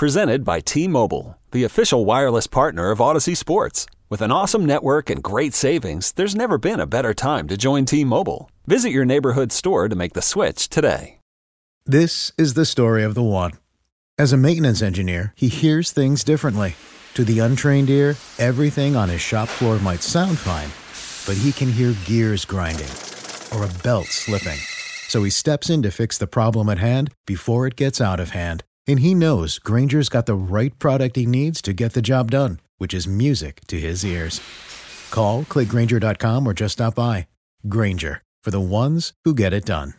Presented by T Mobile, the official wireless partner of Odyssey Sports. With an awesome network and great savings, there's never been a better time to join T Mobile. Visit your neighborhood store to make the switch today. This is the story of the one. As a maintenance engineer, he hears things differently. To the untrained ear, everything on his shop floor might sound fine, but he can hear gears grinding or a belt slipping. So he steps in to fix the problem at hand before it gets out of hand and he knows Grainger's got the right product he needs to get the job done, which is music to his ears. Call, clickgrainger.com, or just stop by. Granger, for the ones who get it done.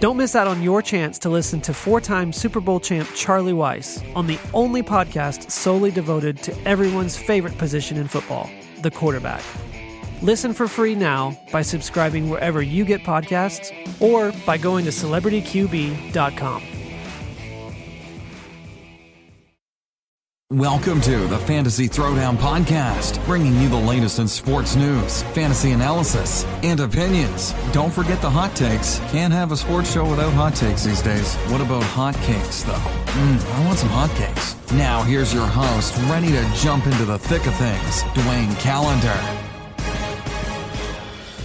Don't miss out on your chance to listen to four time Super Bowl champ Charlie Weis on the only podcast solely devoted to everyone's favorite position in football, the quarterback. Listen for free now by subscribing wherever you get podcasts or by going to celebrityqb.com. Welcome to the Fantasy Throwdown Podcast, bringing you the latest in sports news, fantasy analysis, and opinions. Don't forget the hot takes. Can't have a sports show without hot takes these days. What about hot cakes, though? Mmm, I want some hot cakes. Now, here's your host, ready to jump into the thick of things, Dwayne Calendar.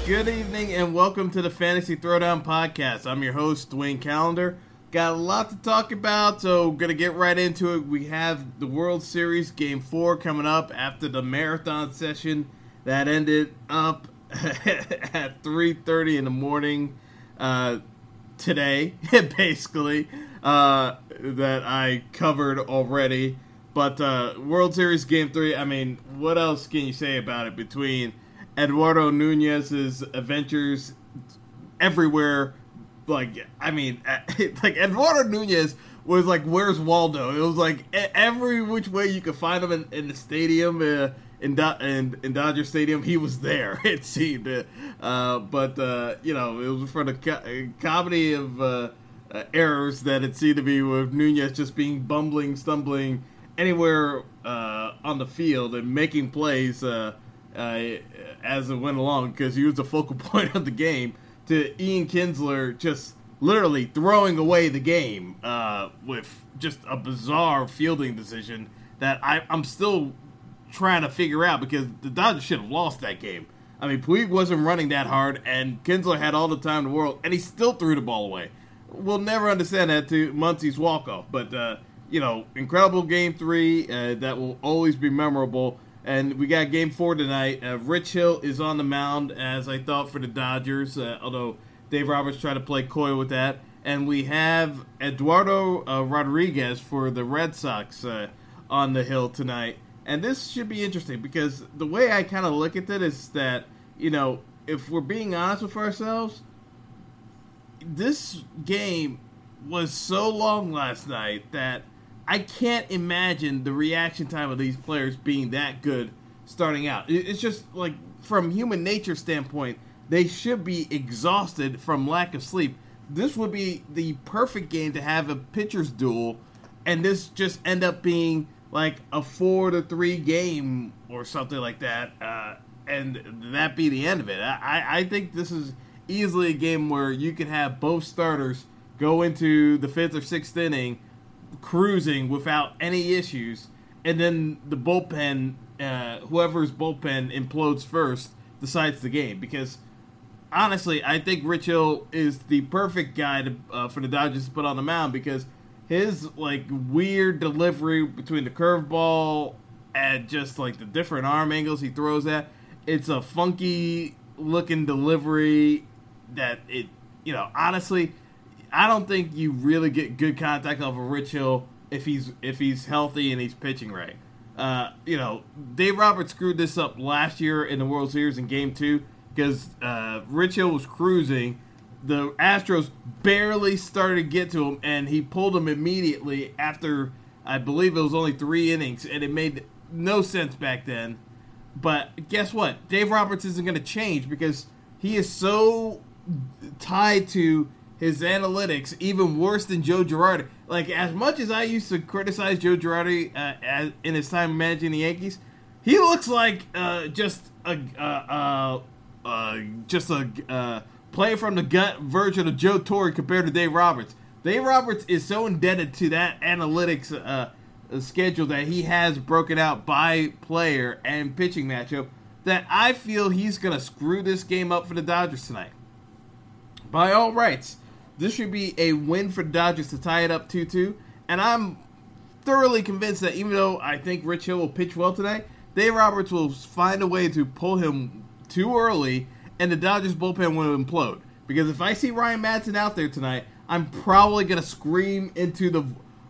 Good evening and welcome to the Fantasy Throwdown Podcast. I'm your host, Dwayne Calendar. Got a lot to talk about, so gonna get right into it. We have the World Series Game 4 coming up after the marathon session that ended up at 3.30 in the morning uh, today, basically, uh, that I covered already. But uh, World Series Game 3, I mean, what else can you say about it between – Eduardo Nunez's adventures everywhere. Like, I mean, like Eduardo Nunez was like, "Where's Waldo?" It was like every which way you could find him in, in the stadium. Uh, in, Do- in, in Dodger Stadium, he was there. It seemed, uh, but uh, you know, it was for the co- comedy of uh, uh, errors that it seemed to be with Nunez just being bumbling, stumbling anywhere uh, on the field and making plays as it went along because he was the focal point of the game. To Ian Kinsler just literally throwing away the game uh, with just a bizarre fielding decision that I, I'm still trying to figure out because the Dodgers should have lost that game. I mean, Puig wasn't running that hard, and Kinsler had all the time in the world, and he still threw the ball away. We'll never understand that to Muncy's walk off, but uh, you know, incredible game three uh, that will always be memorable. And we got game four tonight. Uh, Rich Hill is on the mound, as I thought, for the Dodgers, uh, although Dave Roberts tried to play coy with that. And we have Eduardo uh, Rodriguez for the Red Sox uh, on the hill tonight. And this should be interesting because the way I kind of look at it is that, you know, if we're being honest with ourselves, this game was so long last night that – I can't imagine the reaction time of these players being that good starting out. It's just like from human nature standpoint, they should be exhausted from lack of sleep. This would be the perfect game to have a pitcher's duel, and this just end up being like a four to three game or something like that, uh, and that be the end of it. I, I think this is easily a game where you can have both starters go into the fifth or sixth inning cruising without any issues, and then the bullpen, uh, whoever's bullpen implodes first, decides the game. Because honestly, I think Rich Hill is the perfect guy to, uh, for the Dodgers to put on the mound because his like weird delivery between the curveball and just like the different arm angles he throws at, it's a funky looking delivery that it you know honestly I don't think you really get good contact off of Rich Hill if he's if he's healthy and he's pitching right. Uh, you know, Dave Roberts screwed this up last year in the World Series in Game Two because uh, Rich Hill was cruising. The Astros barely started to get to him, and he pulled him immediately after I believe it was only three innings, and it made no sense back then. But guess what? Dave Roberts isn't going to change because he is so tied to his analytics even worse than Joe Girardi. Like as much as I used to criticize Joe Girardi uh, as, in his time managing the Yankees, he looks like uh, just a uh, uh, uh just a uh, play from the gut version of Joe Torre compared to Dave Roberts. Dave Roberts is so indebted to that analytics schedule that he has broken out by player and pitching matchup that I feel he's going to screw this game up for the Dodgers tonight. By all rights, this should be a win for Dodgers to tie it up 2 2. And I'm thoroughly convinced that even though I think Rich Hill will pitch well today, Dave Roberts will find a way to pull him too early and the Dodgers bullpen will implode. Because if I see Ryan Madson out there tonight, I'm probably going to scream into the.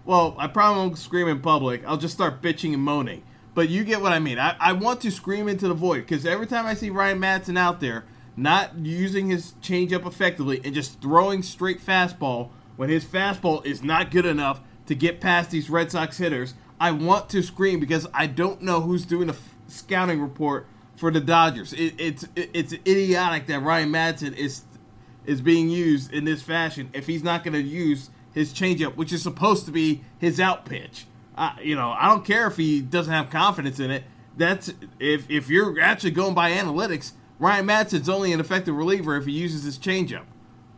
Well, I probably won't scream in public. I'll just start bitching and moaning. But you get what I mean. I, I want to scream into the void because every time I see Ryan Madson out there not using his changeup effectively and just throwing straight fastball when his fastball is not good enough to get past these Red Sox hitters, I want to scream because I don't know who's doing the scouting report for the Dodgers. It, it's it, it's idiotic that Ryan Madson is is being used in this fashion if he's not going to use his changeup, which is supposed to be his out pitch. You know, I don't care if he doesn't have confidence in it. That's if if you're actually going by analytics, Ryan Madson's only an effective reliever if he uses his changeup.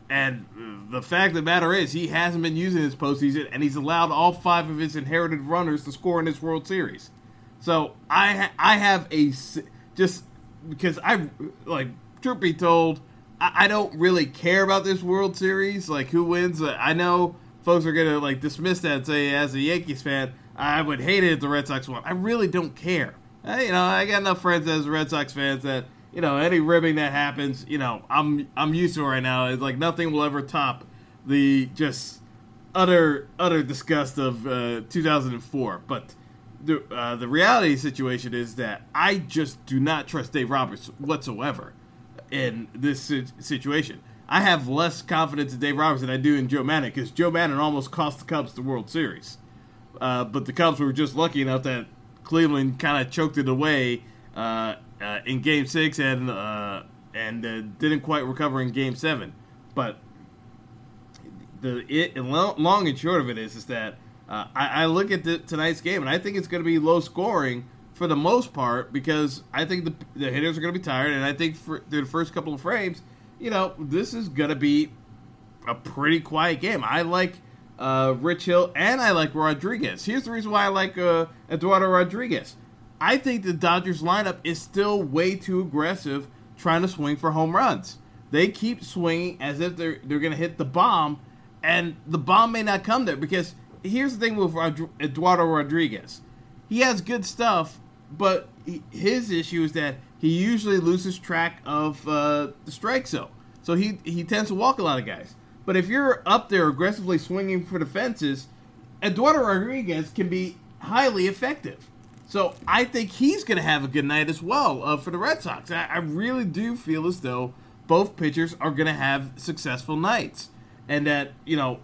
And the fact of the matter is, he hasn't been using his postseason, and he's allowed all five of his inherited runners to score in this World Series. So I ha- I have a just because I like truth be told, I, I don't really care about this World Series, like who wins. Uh, I know folks are gonna like dismiss that and say, as a Yankees fan, I would hate it if the Red Sox won. I really don't care. I, you know, I got enough friends as Red Sox fans that you know any ribbing that happens, you know, I'm I'm used to it right now. It's like nothing will ever top the just utter utter disgust of uh, 2004. But the uh, the reality situation is that I just do not trust Dave Roberts whatsoever in this situation. I have less confidence in Dave Roberts than I do in Joe Maddon because Joe Maddon almost cost the Cubs the World Series. Uh, but the Cubs were just lucky enough that Cleveland kind of choked it away uh, uh, in Game Six and uh, and uh, didn't quite recover in Game Seven. But the it, long and short of it is is that uh, I, I, look at the, tonight's game and I think it's going to be low scoring for the most part because I think the, the hitters are going to be tired and I think for the first couple of frames, you know, this is going to be a pretty quiet game. I like uh, Rich Hill, and I like Rodriguez. Here's the reason why I like uh, Eduardo Rodriguez. I think the Dodgers lineup is still way too aggressive trying to swing for home runs. They keep swinging as if they're they're going to hit the bomb, and the bomb may not come there because here's the thing with Eduardo Rodriguez. He has good stuff, but he, his issue is that he usually loses track of uh, the strike zone. So he he tends to walk a lot of guys. But if you're up there aggressively swinging for the fences, Eduardo Rodriguez can be highly effective. So I think he's going to have a good night as well uh, for the Red Sox. I, I, really do feel as though both pitchers are going to have successful nights, and that you know,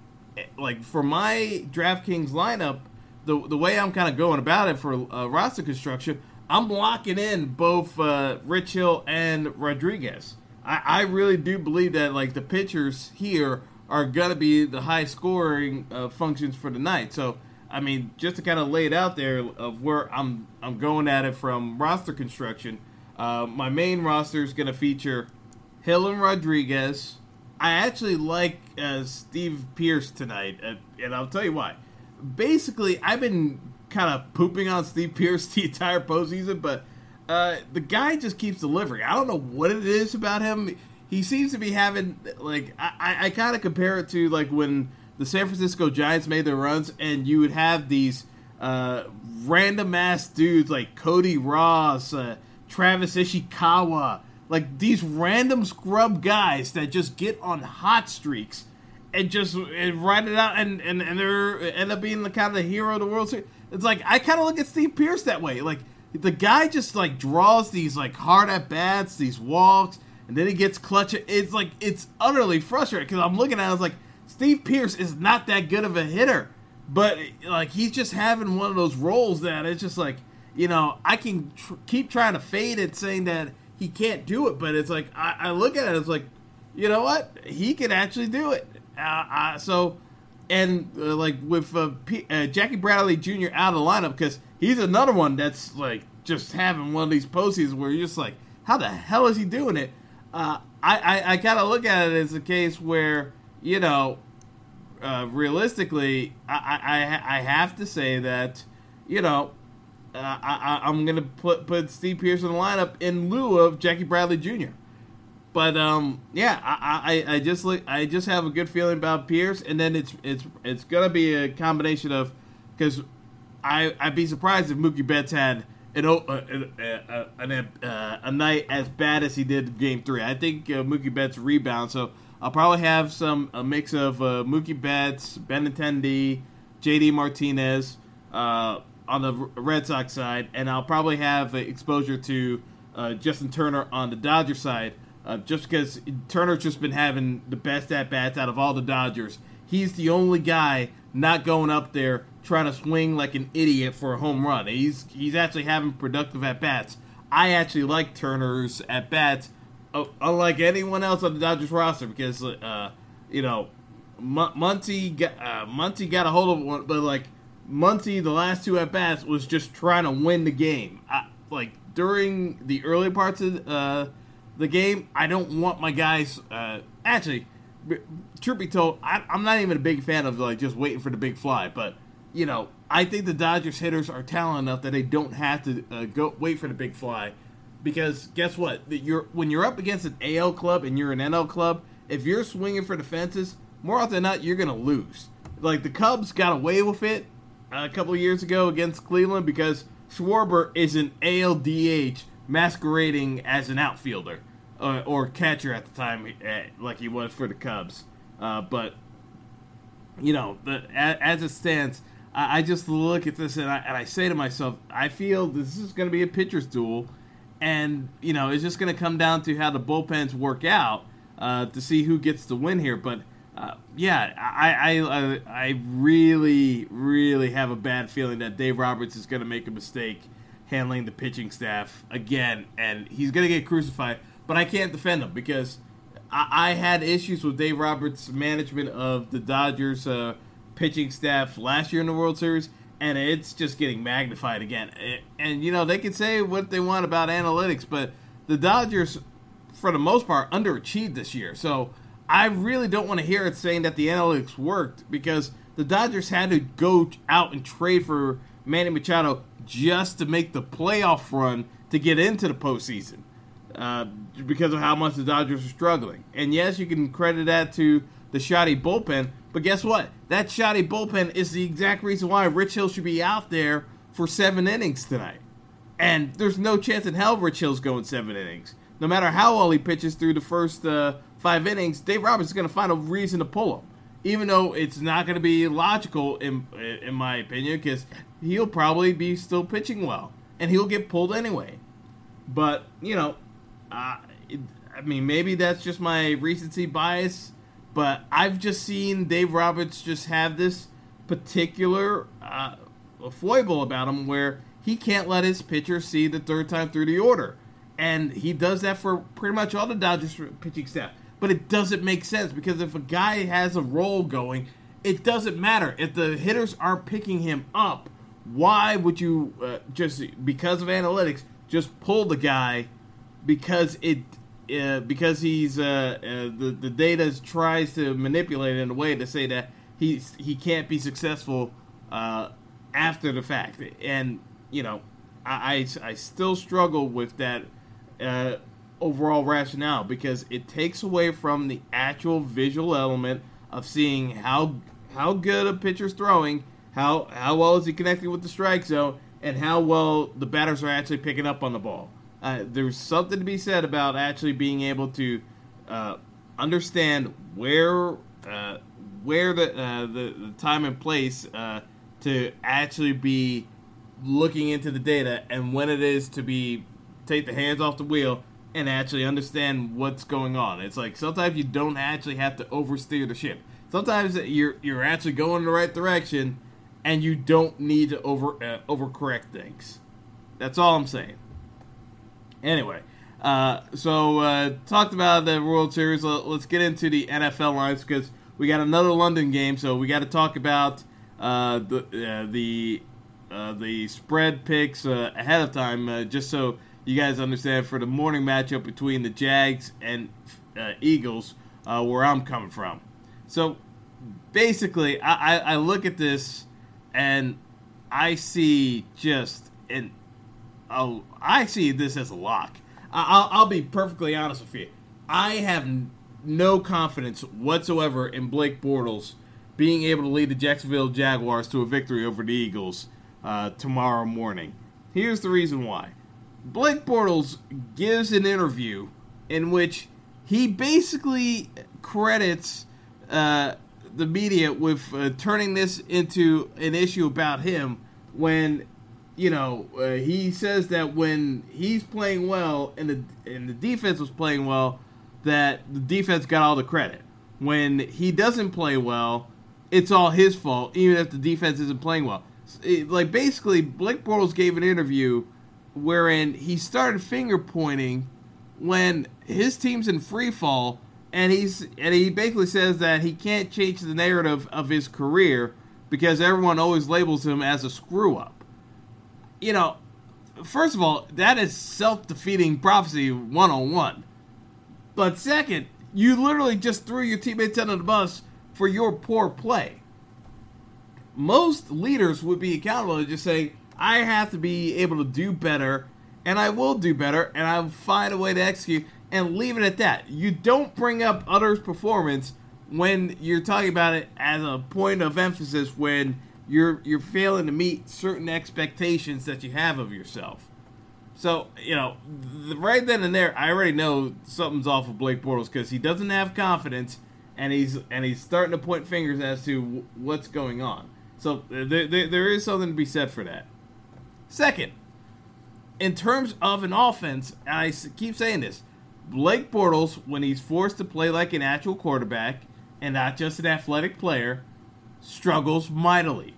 like for my DraftKings lineup, the the way I'm kind of going about it for uh, roster construction, I'm locking in both uh, Rich Hill and Rodriguez. I, I really do believe that like the pitchers here are going to be the high scoring uh, functions for the night. So, I mean, just to kind of lay it out there of where I'm I'm going at it from roster construction. Uh, my main roster is going to feature Hill and Rodriguez. I actually like uh, Steve Pearce tonight, uh, and I'll tell you why. Basically, I've been kind of pooping on Steve Pearce the entire postseason, but uh, the guy just keeps delivering. I don't know what it is about him he seems to be having like I, I kind of compare it to like when the San Francisco Giants made their runs and you would have these uh, random ass dudes like Cody Ross, uh, Travis Ishikawa, like these random scrub guys that just get on hot streaks and just and ride it out and and, and they're end up being the kind of the hero of the World Series. It's like I kind of look at Steve Pearce that way. Like the guy just like draws these like hard at bats, these walks and then he gets clutch. It's like it's utterly frustrating because I'm looking at it, I was like, Steve Pearce is not that good of a hitter, but like he's just having one of those roles that it's just like you know I can tr- keep trying to fade it, saying that he can't do it, but it's like I, I look at it, it's like you know what he can actually do it. Uh, uh, so and uh, like with uh, P- uh, Jackie Bradley Jr. out of the lineup because he's another one that's like just having one of these postseasons where you're just like, how the hell is he doing it? uh, I, I, I kind of look at it as a case where, you know, uh, realistically, I, I, I have to say that, you know, uh, I, I'm to put, put Steve Pearce in the lineup in lieu of Jackie Bradley Jr. But um, yeah, I, I, I just look, I just have a good feeling about Pearce, and then it's it's it's gonna be a combination of because I I'd be surprised if Mookie Betts had an, uh, a, a, a, a, night as bad as he did Game Three. I think uh, Mookie Betts rebound, so I'll probably have some a mix of uh, Mookie Betts, Ben Benintendi, JD Martinez uh, on the Red Sox side, and I'll probably have exposure to uh, Justin Turner on the Dodger side. Uh, just because Turner's just been having the best at bats out of all the Dodgers. He's the only guy not going up there trying to swing like an idiot for a home run. He's he's actually having productive at bats. I actually like Turner's at bats, unlike anyone else on the Dodgers roster, because uh, you know M- Muncy got uh, got a hold of one, but like Muncy, the last two at bats was just trying to win the game. I, like during the early parts of uh, the game, I don't want my guys. Uh, actually, truth be told, I, am not even a big fan of like just waiting for the big fly. But you know, I think the Dodgers hitters are talented enough that they don't have to uh, go wait for the big fly. Because guess what? You're when you're up against an AL club and you're an NL club, if you're swinging for the fences, more often than not, you're gonna lose. Like the Cubs got away with it a couple years ago against Cleveland because Schwarber is an ALDH masquerading as an outfielder uh, or catcher at the time, uh, like he was for the Cubs. Uh, but you know, the, as, as it stands, I, I, just look at this and I, and I say to myself, I feel this is going to be a pitcher's duel, and you know, it's just going to come down to how the bullpens work out uh, to see who gets the win here. But uh, yeah, I, I I really really have a bad feeling that Dave Roberts is going to make a mistake handling the pitching staff again, and he's going to get crucified. But I can't defend him because I, I had issues with Dave Roberts' management of the Dodgers uh, pitching staff last year in the World Series, and it's just getting magnified again. And, you know, they can say what they want about analytics, but the Dodgers, for the most part, underachieved this year. So I really don't want to hear it saying that the analytics worked because the Dodgers had to go out and trade for Manny Machado just to make the playoff run to get into the postseason uh, because of how much the Dodgers are struggling. And yes, you can credit that to the shoddy bullpen, but guess what? That shoddy bullpen is the exact reason why Rich Hill should be out there for seven innings tonight. And there's no chance in hell Rich Hill's going seven innings. No matter how well he pitches through the first uh, five innings, Dave Roberts is going to find a reason to pull him. Even though it's not going to be logical, in, in my opinion, because he'll probably be still pitching well. And he'll get pulled anyway. But, you know, uh, it, I mean, maybe that's just my recency bias, but I've just seen Dave Roberts just have this particular uh, foible about him where he can't let his pitcher see the third time through the order. And he does that for pretty much all the Dodgers pitching staff. But it doesn't make sense because if a guy has a role going, it doesn't matter. If the hitters aren't picking him up, why would you uh, just, because of analytics, just pull the guy because it uh, because he's uh, uh, the the data tries to manipulate in a way to say that he's he can't be successful uh, after the fact, and you know I, I, I still struggle with that overall rationale because it takes away from the actual visual element of seeing how how good a pitcher's throwing, how how well is he connecting with the strike zone, and how well the batters are actually picking up on the ball. Uh, there's something to be said about actually being able to uh, understand where uh, where the, uh, the, the time and place uh, to actually be looking into the data and when it is to be take the hands off the wheel and actually understand what's going on. It's like sometimes you don't actually have to oversteer the ship. Sometimes you're you're actually going in the right direction and you don't need to over uh, overcorrect things. That's all I'm saying. Anyway, uh, so uh, talked about the World Series. Let's get into the NFL lines because we got another London game. So we got to talk about uh, the uh, the uh, the spread picks uh, ahead of time, just so you guys understand for the morning matchup between the Jags and Eagles, where I'm coming from. So basically, I, I, I look at this and I see just an oh, I see this as a lock. I'll, I'll be perfectly honest with you. I have no confidence whatsoever in Blake Bortles being able to lead the Jacksonville Jaguars to a victory over the Eagles uh, tomorrow morning. Here's the reason why. Blake Bortles gives an interview in which he basically credits uh, the media with uh, turning this into an issue about him when you know uh, he says that when he's playing well and the and the defense was playing well that the defense got all the credit when he doesn't play well it's all his fault even if the defense isn't playing well it, like basically Blake Bortles gave an interview wherein he started finger pointing when his team's in free fall and he's and he basically says that he can't change the narrative of his career because everyone always labels him as a screw up. You know, first of all, that is self-defeating prophecy 101. But second, you literally just threw your teammates under the bus for your poor play. Most leaders would be accountable to just say, I have to be able to do better, and I will do better, and I'll find a way to execute and leave it at that. You don't bring up others' performance when you're talking about it as a point of emphasis when you're you're failing to meet certain expectations that you have of yourself. So you know, right then and there, I already know something's off of Blake Bortles because he doesn't have confidence, and he's and he's starting to point fingers as to what's going on. So there, there, there is something to be said for that. Second, in terms of an offense, I keep saying this, Blake Bortles, when he's forced to play like an actual quarterback and not just an athletic player, struggles mightily.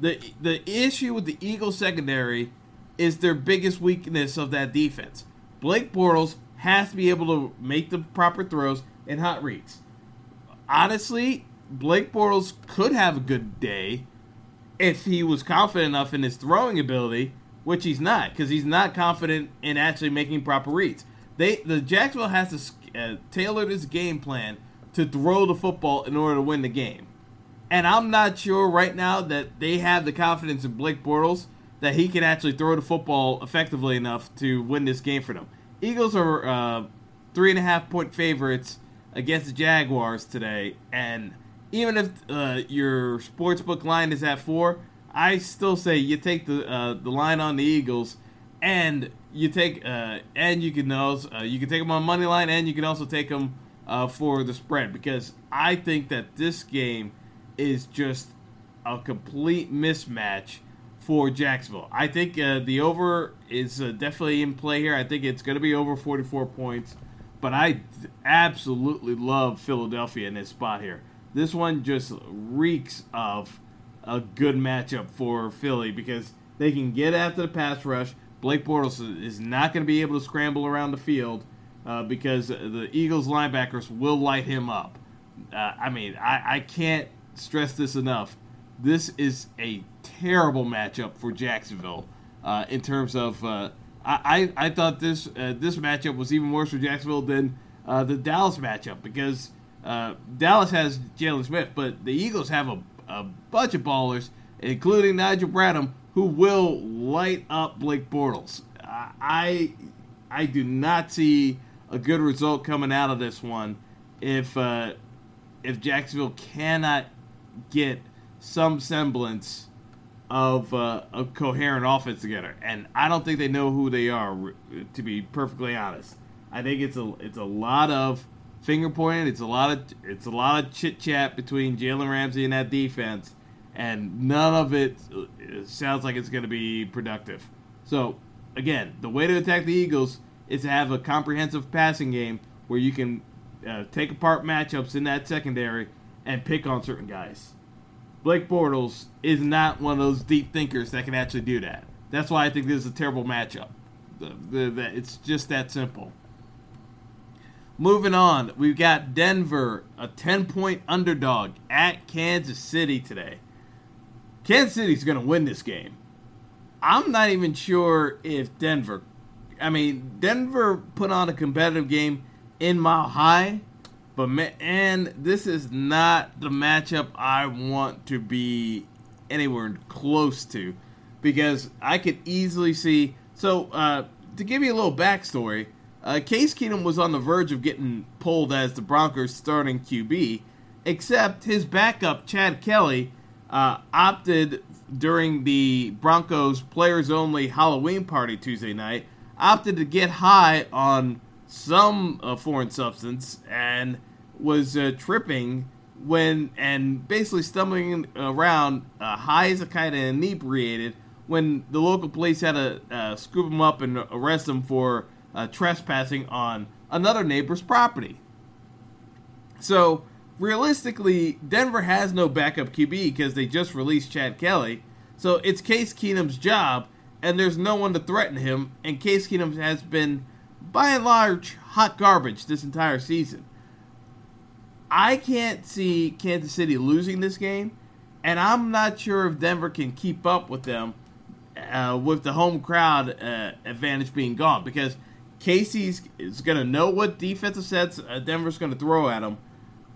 The the issue with the Eagles secondary is their biggest weakness of that defense. Blake Bortles has to be able to make the proper throws and hot reads. Honestly, Blake Bortles could have a good day if he was confident enough in his throwing ability, which he's not, because he's not confident in actually making proper reads. They the Jacksonville has to uh, tailor this game plan to throw the football in order to win the game. And I'm not sure right now that they have the confidence in Blake Bortles that he can actually throw the football effectively enough to win this game for them. Eagles are uh, three and a half point favorites against the Jaguars today, and even if uh, your sportsbook line is at four, I still say you take the uh, the line on the Eagles, and you take uh, and you can also uh, you can take them on money line, and you can also take them uh, for the spread because I think that this game is just a complete mismatch for Jacksonville. I think uh, the over is uh, definitely in play here. I think it's going to be over 44 points, but I absolutely love Philadelphia in this spot here. This one just reeks of a good matchup for Philly because they can get after the pass rush. Blake Bortles is not going to be able to scramble around the field uh, because the Eagles linebackers will light him up. Uh, I mean, I, I can't stress this enough. This is a terrible matchup for Jacksonville uh, in terms of. Uh, I, I thought this uh, this matchup was even worse for Jacksonville than uh, the Dallas matchup because Dallas has Jaylon Smith, but the Eagles have a, a bunch of ballers, including Nigel Bradham, who will light up Blake Bortles. I I do not see a good result coming out of this one if uh, if Jacksonville cannot get some semblance of uh, a coherent offense together. And I don't think they know who they are, to be perfectly honest. I think it's a it's a lot of finger pointing. It's a lot of it's a lot of chit chat between Jalen Ramsey and that defense, and none of it uh, sounds like it's going to be productive. So again, the way to attack the Eagles is to have a comprehensive passing game where you can uh, take apart matchups in that secondary and pick on certain guys. Blake Bortles is not one of those deep thinkers that can actually do that. That's why I think this is a terrible matchup. The, the, the, it's just that simple. Moving on, we've got Denver, a 10 point underdog at Kansas City today. Kansas City's going to win this game. I'm not even sure if Denver I mean, Denver put on a competitive game in Mile High, but man, this is not the matchup I want to be anywhere close to because I could easily see. So, uh, to give you a little backstory, uh, Case Keenum was on the verge of getting pulled as the Broncos' starting QB, except his backup, Chad Kelly, uh, opted during the Broncos players only Halloween party Tuesday night, opted to get high on some uh, foreign substance and was uh, tripping when and basically stumbling around uh, high as a kite and inebriated when the local police had to uh, scoop him up and arrest him for uh, trespassing on another neighbor's property. So realistically, Denver has no backup QB because they just released Chad Kelly. So it's Case Keenum's job, and there's no one to threaten him. And Case Keenum has been, by and large, hot garbage this entire season. I can't see Kansas City losing this game, and I'm not sure if Denver can keep up with them uh, with the home crowd uh, advantage being gone because KC's is going to know what defensive sets uh, Denver's going to throw at him.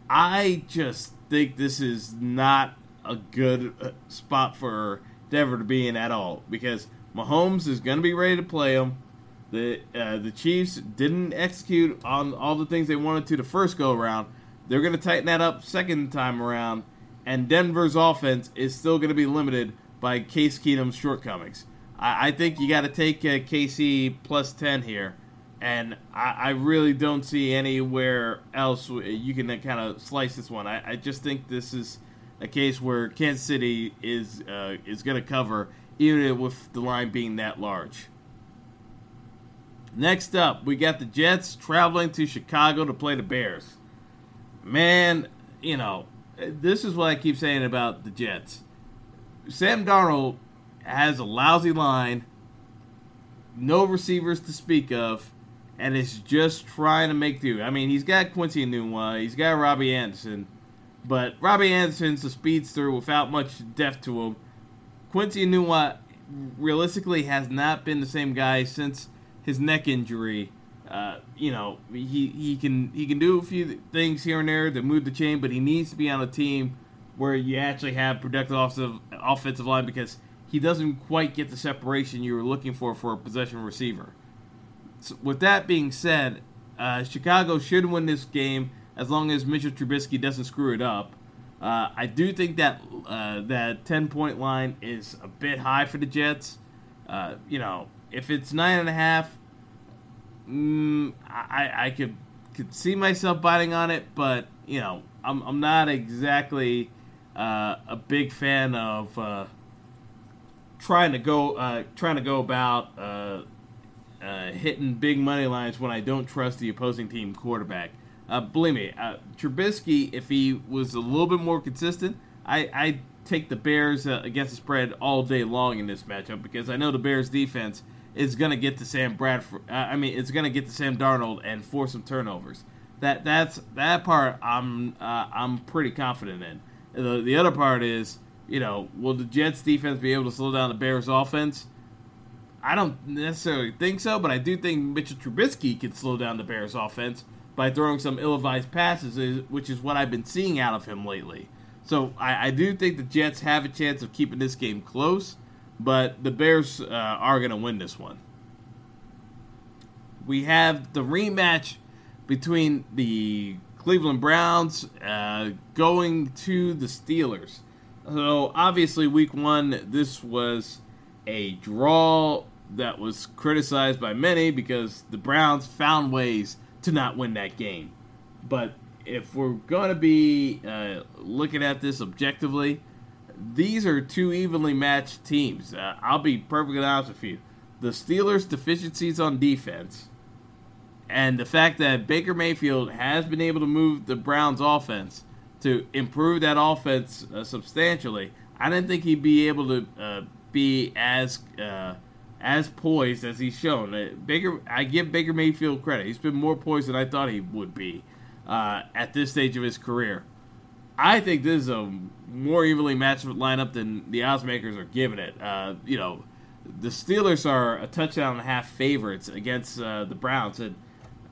I just think this is not a good uh, spot for Denver to be in at all because Mahomes is going to be ready to play him. The uh, the Chiefs didn't execute on all the things they wanted to the first go around they're going to tighten that up second time around, and Denver's offense is still going to be limited by Case Keenum's shortcomings. I, I think you got to take uh, KC plus 10 here, and I, I, really don't see anywhere else you can kind of slice this one. I, I, just think this is a case where Kansas City is uh, is going to cover, even with the line being that large. Next up, we got the Jets traveling to Chicago to play the Bears man, you know, this is what I keep saying about the Jets. Sam Darnold has a lousy line, no receivers to speak of, and is just trying to make do. I mean, he's got Quincy Enunwa, he's got Robbie Anderson, but Robbie Anderson's a speedster without much depth to him. Quincy Enunwa realistically has not been the same guy since his neck injury uh, you know, he, he can he can do a few things here and there that move the chain, but he needs to be on a team where you actually have productive offensive offensive line because he doesn't quite get the separation you were looking for for a possession receiver. So with that being said, uh, Chicago should win this game as long as Mitchell Trubisky doesn't screw it up. Uh, I do think that uh, that ten point line is a bit high for the Jets. Uh, you know, if it's nine and a half, mm, I I could could see myself biting on it, but you know, I'm I'm not exactly uh, a big fan of uh, trying to go uh, trying to go about uh, uh, hitting big money lines when I don't trust the opposing team quarterback. Uh, believe me, Trubisky, if he was a little bit more consistent, I I take the Bears against the spread all day long in this matchup because I know the Bears defense is going to get to Sam Bradford. Uh, I mean, it's going to get to Sam Darnold and force some turnovers. That that's that part I'm uh, I'm pretty confident in. The, the other part is, you know, will the Jets defense be able to slow down the Bears offense? I don't necessarily think so, but I do think Mitchell Trubisky can slow down the Bears offense by throwing some ill-advised passes, which is what I've been seeing out of him lately. So I, I do think the Jets have a chance of keeping this game close but the Bears uh, are going to win this one. We have the rematch between the Cleveland Browns uh, going to the Steelers. So, obviously, week one, this was a draw that was criticized by many because the Browns found ways to not win that game. But if we're going to be uh, looking at this objectively, these are two evenly matched teams. Uh, I'll be perfectly honest with you. The Steelers' deficiencies on defense and the fact that Baker Mayfield has been able to move the Browns' offense to improve that offense uh, substantially, I didn't think he'd be able to uh, be as uh, as poised as he's shown. Uh, Baker, I give Baker Mayfield credit. He's been more poised than I thought he would be uh, at this stage of his career. I think this is a more evenly matched lineup than the odds makers are giving it. Uh, you know, the Steelers are a touchdown and a half favorites against uh, the Browns, and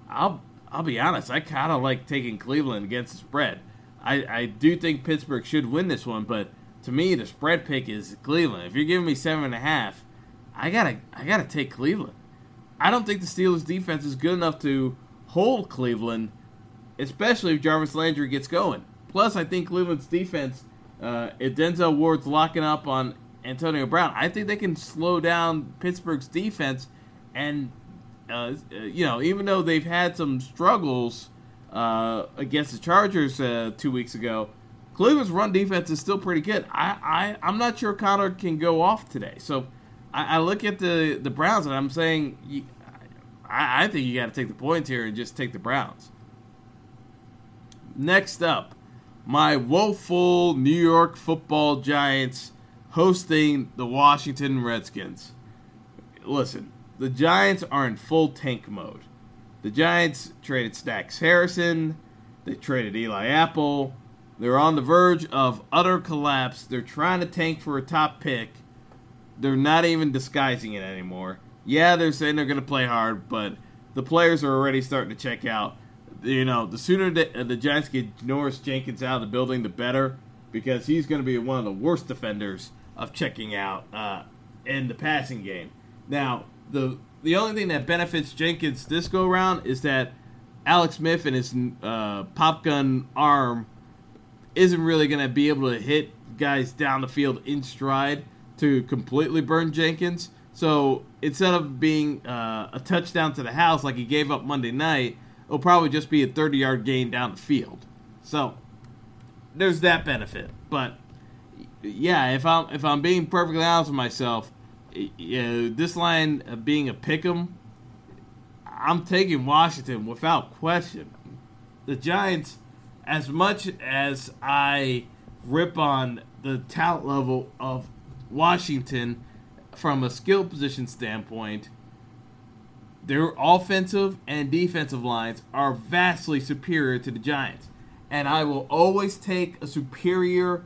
I'll I'll be honest, I kind of like taking Cleveland against the spread. I, I do think Pittsburgh should win this one, but to me, the spread pick is Cleveland. If you're giving me seven and a half, I gotta I gotta take Cleveland. I don't think the Steelers defense is good enough to hold Cleveland, especially if Jarvis Landry gets going. Plus, I think Cleveland's defense, uh, if Denzel Ward's locking up on Antonio Brown, I think they can slow down Pittsburgh's defense. And uh, you know, even though they've had some struggles uh, against the Chargers uh, two weeks ago, Cleveland's run defense is still pretty good. I, I I'm not sure Conner can go off today. So I, I look at the the Browns and I'm saying I, I think you got to take the points here and just take the Browns. Next up, my woeful New York Football Giants hosting the Washington Redskins. Listen, the Giants are in full tank mode. The Giants traded Snacks Harrison. They traded Eli Apple. They're on the verge of utter collapse. They're trying to tank for a top pick. They're not even disguising it anymore. Yeah, they're saying they're going to play hard, but the players are already starting to check out. You know, the sooner the, the Giants get Janoris Jenkins out of the building, the better, because he's going to be one of the worst defenders of checking out uh, in the passing game. Now, the the only thing that benefits Jenkins this go around is that Alex Smith and his uh, pop gun arm isn't really going to be able to hit guys down the field in stride to completely burn Jenkins. So instead of being uh, a touchdown to the house like he gave up Monday night, it'll probably just be a 30 yard gain down the field. So there's that benefit. But yeah, if I'm if I'm being perfectly honest with myself, you uh, know, this line being a pick 'em, I'm taking Washington without question. The Giants as much as I rip on the talent level of Washington from a skill position standpoint, their offensive and defensive lines are vastly superior to the Giants. And I will always take a superior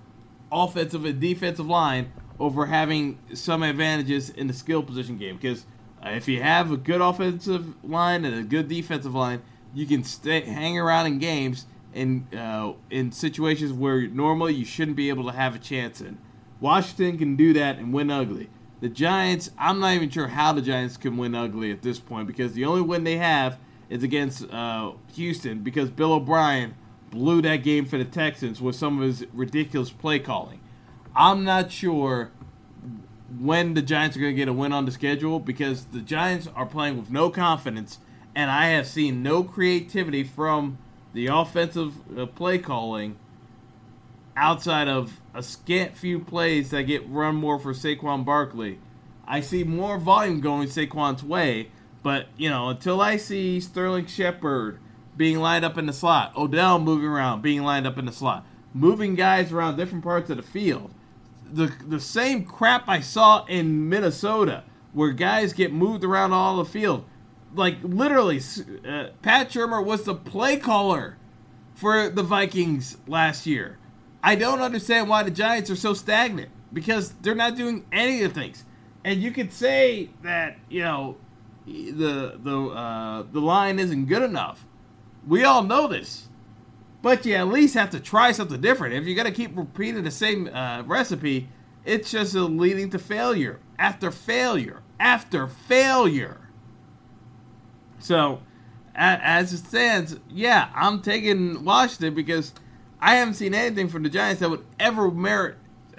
offensive and defensive line over having some advantages in the skill position game. Because if you have a good offensive line and a good defensive line, you can stay hang around in games in uh, in situations where normally you shouldn't be able to have a chance in. Washington can do that and win ugly. The Giants, I'm not even sure how the Giants can win ugly at this point because the only win they have is against uh, Houston because Bill O'Brien blew that game for the Texans with some of his ridiculous play calling. I'm not sure when the Giants are going to get a win on the schedule because the Giants are playing with no confidence, and I have seen no creativity from the offensive uh, play calling outside of a scant few plays that get run more for Saquon Barkley. I see more volume going Saquon's way, but you know, until I see Sterling Shepard being lined up in the slot, Odell moving around, being lined up in the slot, moving guys around different parts of the field, the the same crap I saw in Minnesota, where guys get moved around all the field like literally, uh, Pat Shurmur was the play caller for the Vikings last year. I don't understand why the Giants are so stagnant because they're not doing any of the things. And you could say that you know the the uh, the line isn't good enough. We all know this, but you at least have to try something different. If you're gonna keep repeating the same uh, recipe, it's just leading to failure after failure after failure. So, as it stands, yeah, I'm taking Washington because I haven't seen anything from the Giants that would ever merit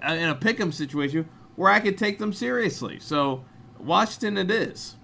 uh, in a pick'em situation where I could take them seriously. So, Washington it is.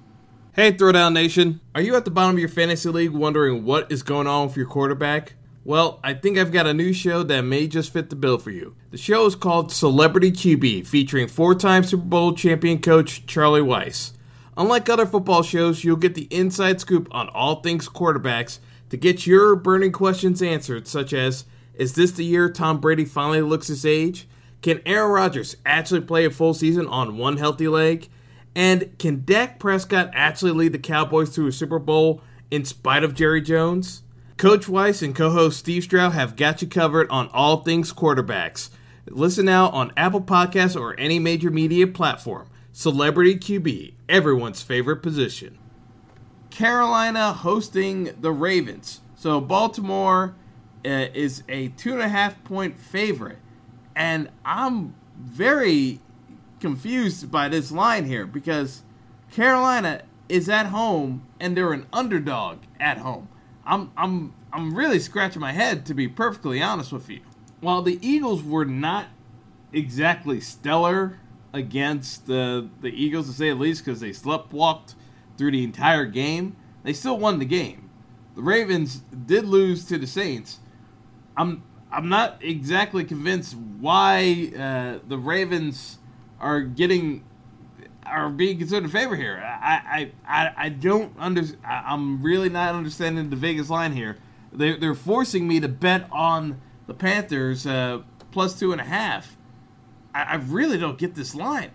Hey, Throwdown Nation. Are you at the bottom of your fantasy league wondering what is going on with your quarterback? Well, I think I've got a new show that may just fit the bill for you. The show is called Celebrity QB, featuring four time Super Bowl champion coach Charlie Weis. Unlike other football shows, you'll get the inside scoop on all things quarterbacks to get your burning questions answered, such as Is this the year Tom Brady finally looks his age? Can Aaron Rodgers actually play a full season on one healthy leg? And can Dak Prescott actually lead the Cowboys to a Super Bowl in spite of Jerry Jones? Coach Weis and co host Steve Stroud have got you covered on all things quarterbacks. Listen now on Apple Podcasts or any major media platform. Celebrity QB, everyone's favorite position. Carolina hosting the Ravens. So Baltimore uh, is a two and a half point favorite, and I'm very confused by this line here because Carolina is at home and they're an underdog at home. I'm I'm I'm really scratching my head to be perfectly honest with you. While the Eagles were not exactly stellar against the the Eagles to say the least because they sleptwalked through the entire game, they still won the game. The Ravens did lose to the Saints. I'm I'm not exactly convinced why uh, the Ravens are getting are being considered a favor here. I I, I, I don't under I'm really not understanding the Vegas line here. They they're forcing me to bet on the Panthers uh, plus two and a half. I, I really don't get this line.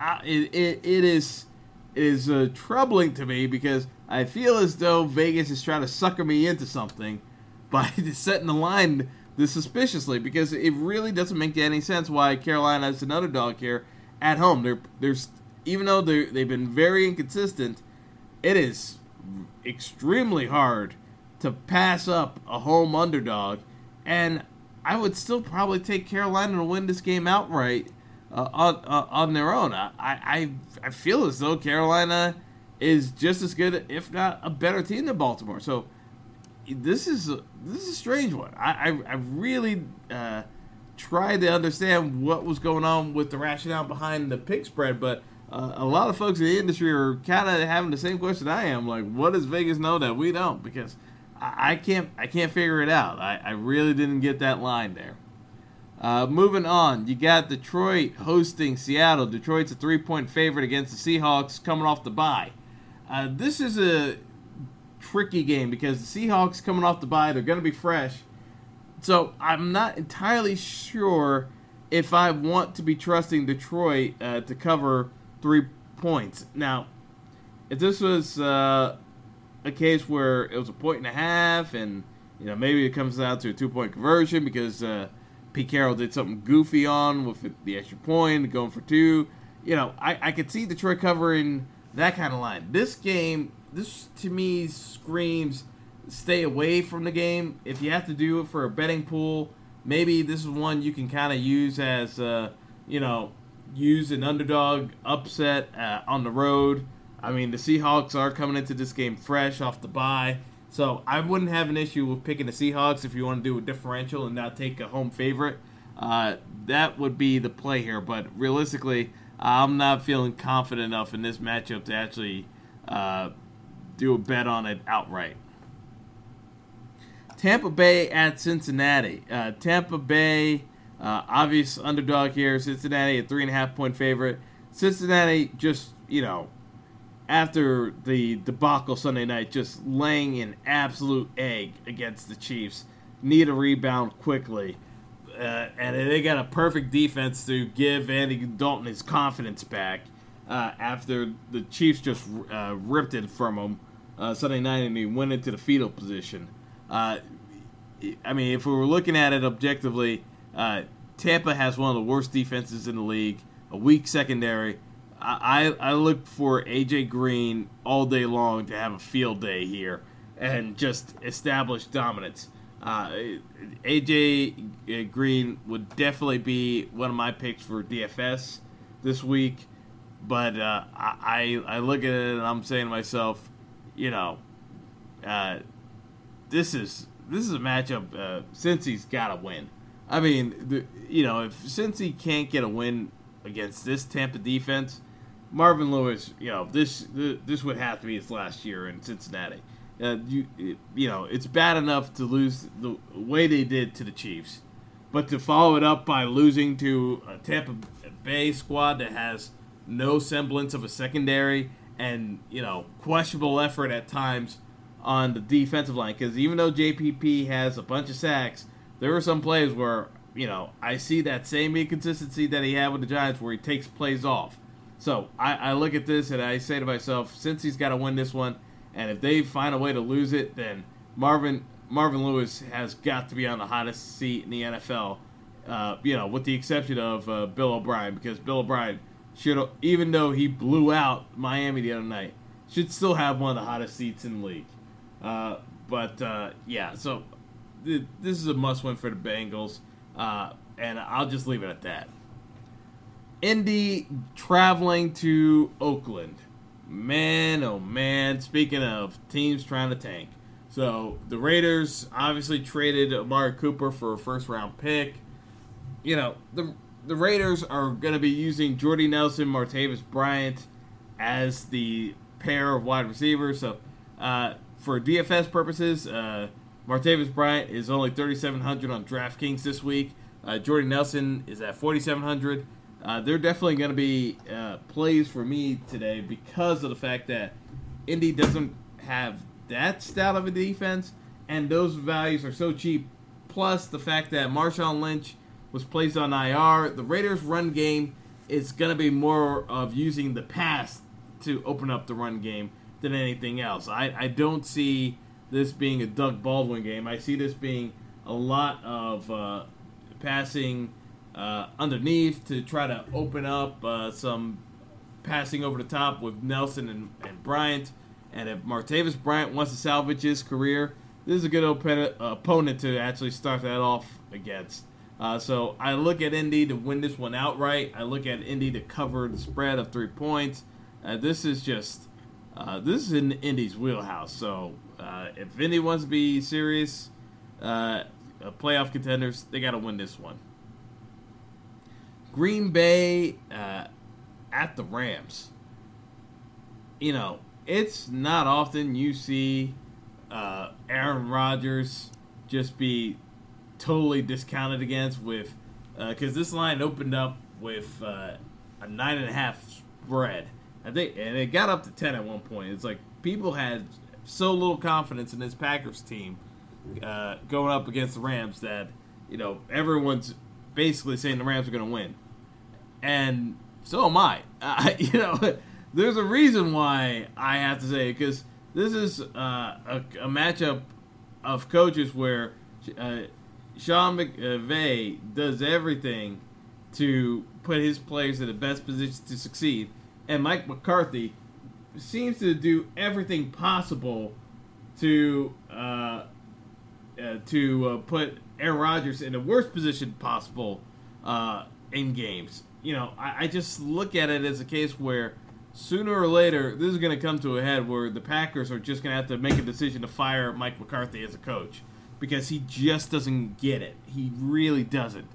I, it, it, it is is uh, troubling to me because I feel as though Vegas is trying to sucker me into something by setting the line this suspiciously because it really doesn't make any sense why Carolina is an underdog here at home. They're, there's even though they they've been very inconsistent, it is extremely hard to pass up a home underdog, and I would still probably take Carolina to win this game outright uh, on uh, on their own. I, I I feel as though Carolina is just as good, if not a better team than Baltimore. So this is a, this is a strange one. I I, I really uh, tried to understand what was going on with the rationale behind the pick spread, but. Uh, a lot of folks in the industry are kind of having the same question I am. Like, what does Vegas know that we don't? Because I, I can't, I can't figure it out. I, I really didn't get that line there. Uh, moving on, you got Detroit hosting Seattle. Detroit's a three point favorite against the Seahawks coming off the bye. Uh, this is a tricky game because the Seahawks coming off the bye, they're going to be fresh. So I'm not entirely sure if I want to be trusting Detroit uh, to cover three points. Now, if this was uh, a case where it was a point and a half and you know maybe it comes out to a two point conversion because uh, Pete Carroll did something goofy on with the extra point, going for two. You know, I, I could see Detroit covering that kind of line. This game, this to me screams stay away from the game. If you have to do it for a betting pool, maybe this is one you can kind of use as, uh, you know, use an underdog upset uh, on the road. I mean, the Seahawks are coming into this game fresh off the bye. So I wouldn't have an issue with picking the Seahawks if you want to do a differential and not take a home favorite. Uh, that would be the play here. But realistically, I'm not feeling confident enough in this matchup to actually uh, do a bet on it outright. Tampa Bay at Cincinnati. Uh, Tampa Bay, uh, obvious underdog here. Cincinnati, a three and a half point favorite. Cincinnati just, you know, after the debacle Sunday night, just laying an absolute egg against the Chiefs. Need a rebound quickly. Uh, and they got a perfect defense to give Andy Dalton his confidence back uh, after the Chiefs just uh, ripped it from him uh, Sunday night and he went into the fetal position. Uh, I mean, if we were looking at it objectively, uh, Tampa has one of the worst defenses in the league, a weak secondary, I, I look for AJ Green all day long to have a field day here and just establish dominance. Uh, AJ Green would definitely be one of my picks for DFS this week, but uh, I I look at it and I'm saying to myself, you know, uh, this is this is a matchup. Uh, Cincy's got to win. I mean, the, you know, if Cincy can't get a win against this Tampa defense Marvin Lewis, you know, this this would have to be his last year in Cincinnati. Uh, you you know, it's bad enough to lose the way they did to the Chiefs, but to follow it up by losing to a Tampa Bay squad that has no semblance of a secondary and you know questionable effort at times on the defensive line. Because even though JPP has a bunch of sacks, there are some plays where you know I see that same inconsistency that he had with the Giants, where he takes plays off so I, I look at this and I say to myself, Cincy's got to win this one, and if they find a way to lose it, then Marvin Marvin Lewis has got to be on the hottest seat in the NFL. Uh, you know, with the exception of uh, Bill O'Brien, because Bill O'Brien should even though he blew out Miami the other night, should still have one of the hottest seats in the league. Uh, but uh, yeah, so th- this is a must-win for the Bengals, uh, and I'll just leave it at that. Indy traveling to Oakland. Man, oh man! Speaking of teams trying to tank, so the Raiders obviously traded Amari Cooper for a first-round pick. You know the the Raiders are going to be using Jordy Nelson, Martavis Bryant as the pair of wide receivers. So, uh, for DFS purposes, uh, Martavis Bryant is only 3,700 on DraftKings this week. Uh, Jordy Nelson is at 4,700. Uh, they're definitely going to be uh, plays for me today because of the fact that Indy doesn't have that stout of a defense, and those values are so cheap. Plus, the fact that Marshawn Lynch was placed on IR. The Raiders' run game is going to be more of using the pass to open up the run game than anything else. I, I don't see this being a Doug Baldwin game. I see this being a lot of uh, passing uh, underneath to try to open up uh, some passing over the top with Nelson and, and Bryant. And if Martavis Bryant wants to salvage his career, this is a good op- opponent to actually start that off against. Uh, so I look at Indy to win this one outright. I look at Indy to cover the spread of three points. Uh, this is just uh, this is in Indy's wheelhouse. So uh, if Indy wants to be serious, uh, playoff contenders, they got to win this one. Green Bay uh, at the Rams. You know, it's not often you see Aaron Rodgers just be totally discounted against with because uh, this line opened up with uh, a nine and a half spread. I think, and it got up to ten at one point. It's like people had so little confidence in this Packers team uh, going up against the Rams that you know everyone's basically saying the Rams are going to win, and so am I. you know, there's a reason why I have to say because this is uh, a, a matchup of coaches where uh, Sean McVay does everything to put his players in the best position to succeed, and Mike McCarthy seems to do everything possible to uh, uh, to uh, put Aaron Rodgers in the worst position possible uh, in games. You know, I, I just look at it as a case where sooner or later this is going to come to a head where the Packers are just going to have to make a decision to fire Mike McCarthy as a coach because he just doesn't get it. He really doesn't.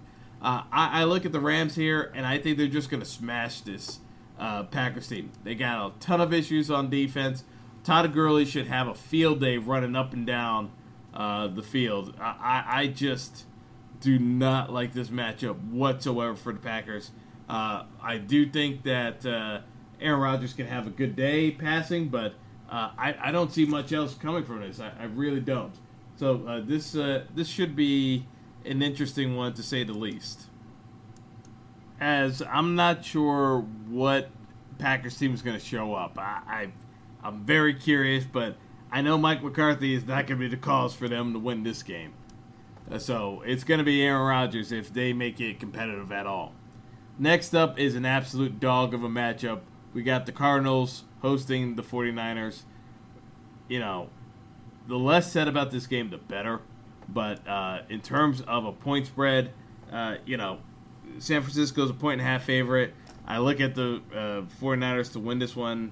Uh, I, I, look at the Rams here, and I think they're just going to smash this uh, Packers team. They got a ton of issues on defense. Todd Gurley should have a field day running up and down uh, the field. I, I, I, just do not like this matchup whatsoever for the Packers. Uh, I do think that uh, Aaron Rodgers can have a good day passing, but uh, I, I don't see much else coming from this. I, I really don't. So uh, this uh, this should be an interesting one to say the least. As I'm not sure what Packers team is going to show up. I, I am very curious, but I know Mike McCarthy is not going to be the cause for them to win this game. Uh, so it's going to be Aaron Rodgers if they make it competitive at all. Next up is an absolute dog of a matchup. We got the Cardinals hosting the 49ers. You know, the less said about this game, the better. But uh, in terms of a point spread, uh, you know, San Francisco's a point and a half favorite. I look at the uh, 49ers to win this one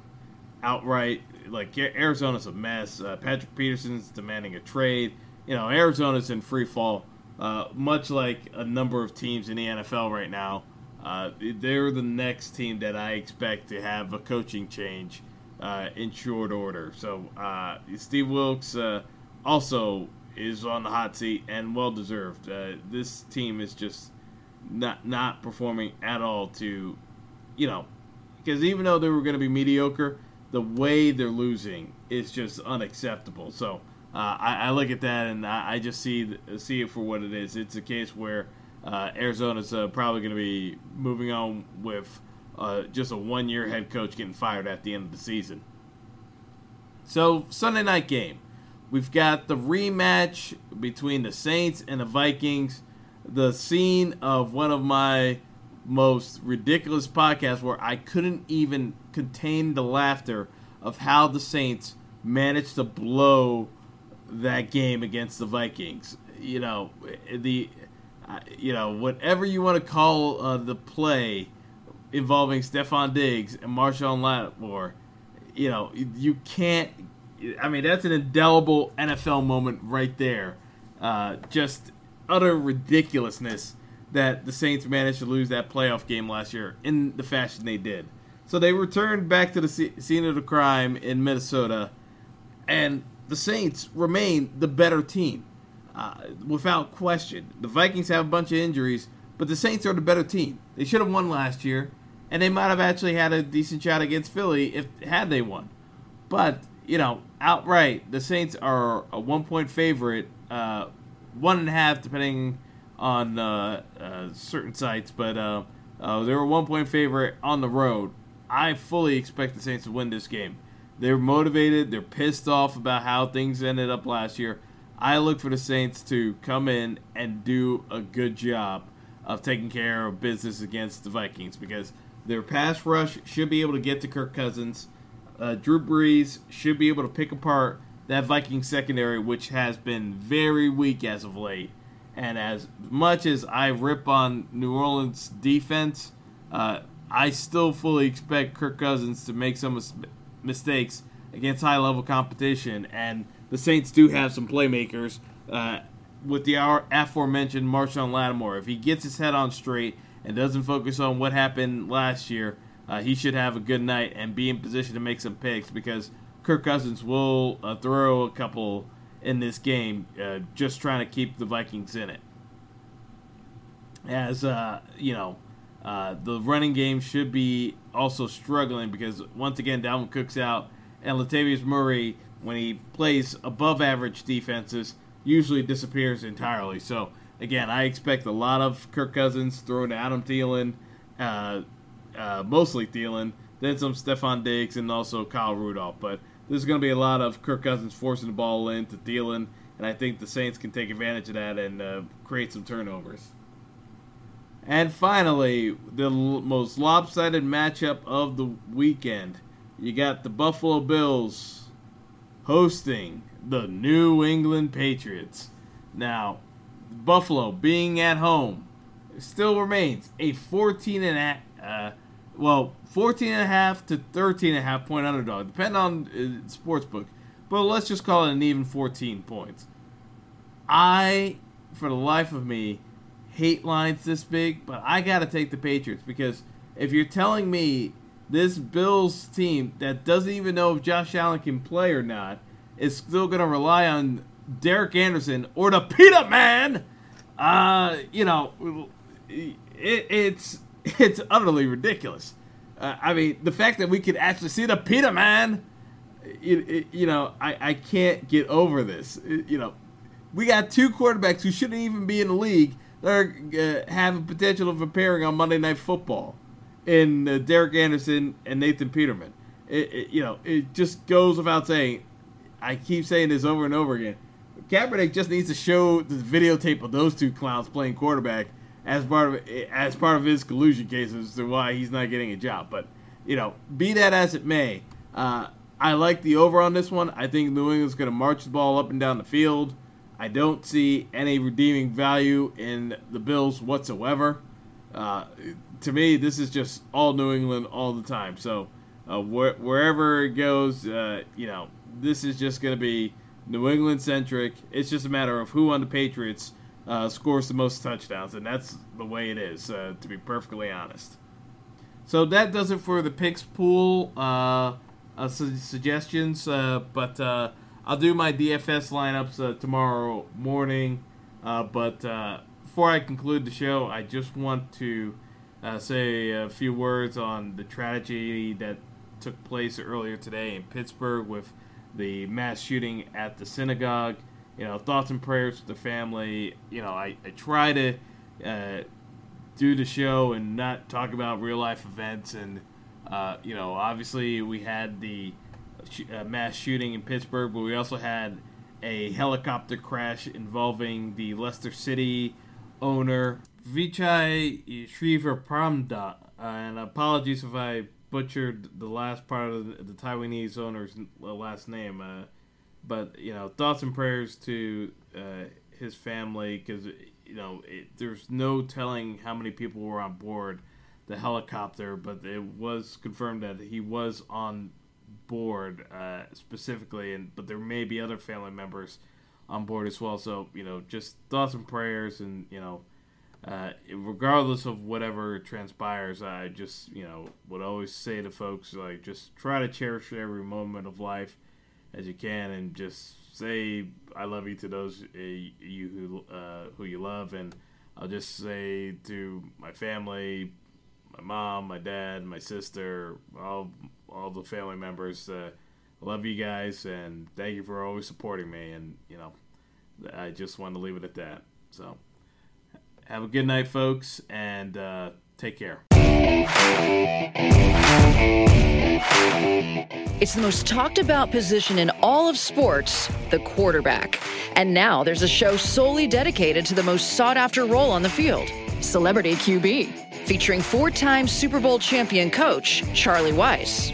outright. Like Arizona's a mess. Uh, Patrick Peterson's demanding a trade. You know, Arizona's in free fall, uh, much like a number of teams in the NFL right now. Uh, they're the next team that I expect to have a coaching change uh, in short order. So uh, Steve Wilks uh, also is on the hot seat and well deserved. Uh, this team is just not not performing at all. To you know, because even though they were going to be mediocre, the way they're losing is just unacceptable. So. Uh, I, I, look at that and I, I, just see see it for what it is. It's a case where uh, Arizona's probably going to be moving on with uh, just a one year head coach getting fired at the end of the season. So, Sunday night game. We've got the rematch between the Saints and the Vikings. The scene of one of my most ridiculous podcasts where I couldn't even contain the laughter of how the Saints managed to blow that game against the Vikings. You know, the you know whatever you want to call uh, the play involving Stefon Diggs and Marshon Lattimore. You know, you can't. I mean, that's an indelible NFL moment right there. Uh, just utter ridiculousness that the Saints managed to lose that playoff game last year in the fashion they did. So they returned back to the scene of the crime in Minnesota, and the Saints remain the better team, uh, without question. The Vikings have a bunch of injuries, but the Saints are the better team. They should have won last year, and they might have actually had a decent shot against Philly if had they won. But you know, outright, the Saints are a one-point favorite, uh, one and a half depending on uh, uh certain sites, but uh, uh, they're a one-point favorite on the road. I fully expect the Saints to win this game. They're motivated. They're pissed off about how things ended up last year. I look for the Saints to come in and do a good job of taking care of business against the Vikings because their pass rush should be able to get to Kirk Cousins. Uh, Drew Brees should be able to pick apart that Viking secondary, which has been very weak as of late. And as much as I rip on New Orleans defense, uh, I still fully expect Kirk Cousins to make some mistakes against high level competition. And the Saints do have some playmakers uh, with the aforementioned Marshon Lattimore. If he gets his head on straight and doesn't focus on what happened last year, uh, he should have a good night and be in position to make some picks because Kirk Cousins will uh, throw a couple in this game, uh, just trying to keep the Vikings in it. As uh, you know, uh, the running game should be also struggling because once again, Dalvin Cook's out, and Latavius Murray, when he plays above average defenses, usually disappears entirely. So again, I expect a lot of Kirk Cousins throwing to Adam Thielen, uh, uh, mostly Thielen, then some Stefon Diggs, and also Kyle Rudolph. But there's going to be a lot of Kirk Cousins forcing the ball into Thielen, and I think the Saints can take advantage of that and uh, create some turnovers. And finally, the l- most lopsided matchup of the weekend. You got the Buffalo Bills hosting the New England Patriots. Now, Buffalo being at home still remains a 14 and a, uh, well, 14 and a half to 13 and a half point underdog, depending on uh, sports book. But let's just call it an even 14 points. I, for the life of me, hate lines this big, but I got to take the Patriots because if you're telling me this Bills team that doesn't even know if Josh Allen can play or not is still going to rely on Derek Anderson or the Peanut Man, uh, you know, it, it's it's utterly ridiculous. Uh, I mean, the fact that we could actually see the Peanut Man, it, it, you know, I, I can't get over this. you know, we got two quarterbacks who shouldn't even be in the league they're uh, have a potential of appearing on Monday Night Football in uh, Derek Anderson and Nathan Peterman. It, it, you know, it just goes without saying. I keep saying this over and over again. Kaepernick just needs to show the videotape of those two clowns playing quarterback as part of as part of his collusion case as to why he's not getting a job. But you know, be that as it may, uh, I like the over on this one. I think New England's going to march the ball up and down the field. I don't see any redeeming value in the Bills whatsoever. Uh, to me, this is just all New England all the time. So uh, wh- wherever it goes, uh, you know, this is just going to be New England centric. It's just a matter of who on the Patriots uh, scores the most touchdowns, and that's the way it is, uh, to be perfectly honest. So that does it for the picks pool uh, su- suggestions, but I'll do my DFS lineups uh, tomorrow morning. Uh, but uh, before I conclude the show, I just want to uh, say a few words on the tragedy that took place earlier today in Pittsburgh with the mass shooting at the synagogue. You know, thoughts and prayers with the family. You know, I, I try to uh, do the show and not talk about real life events. And, uh, you know, obviously we had the uh, mass shooting in Pittsburgh, but we also had a helicopter crash involving the Leicester City owner Vichai Shriver Pramda, and apologies if I butchered the last part of the, the Taiwanese owner's last name. Uh, but you know, thoughts and prayers to uh, his family because you know it, there's no telling how many people were on board the helicopter, but it was confirmed that he was on board uh, specifically, and but there may be other family members on board as well. So you know, just thoughts and prayers, and you know, uh, regardless of whatever transpires, I just you know would always say to folks like just try to cherish every moment of life as you can, and just say I love you to those uh, you who uh, who you love, and I'll just say to my family, my mom, my dad, my sister, all all the family members. Uh, love you guys, and thank you for always supporting me. And you know, I just wanted to leave it at that. So, have a good night, folks, and uh, take care. It's the most talked about position in all of sports, the quarterback. And now there's a show solely dedicated to the most sought after role on the field Celebrity QB, featuring four time Super Bowl champion coach Charlie Weis.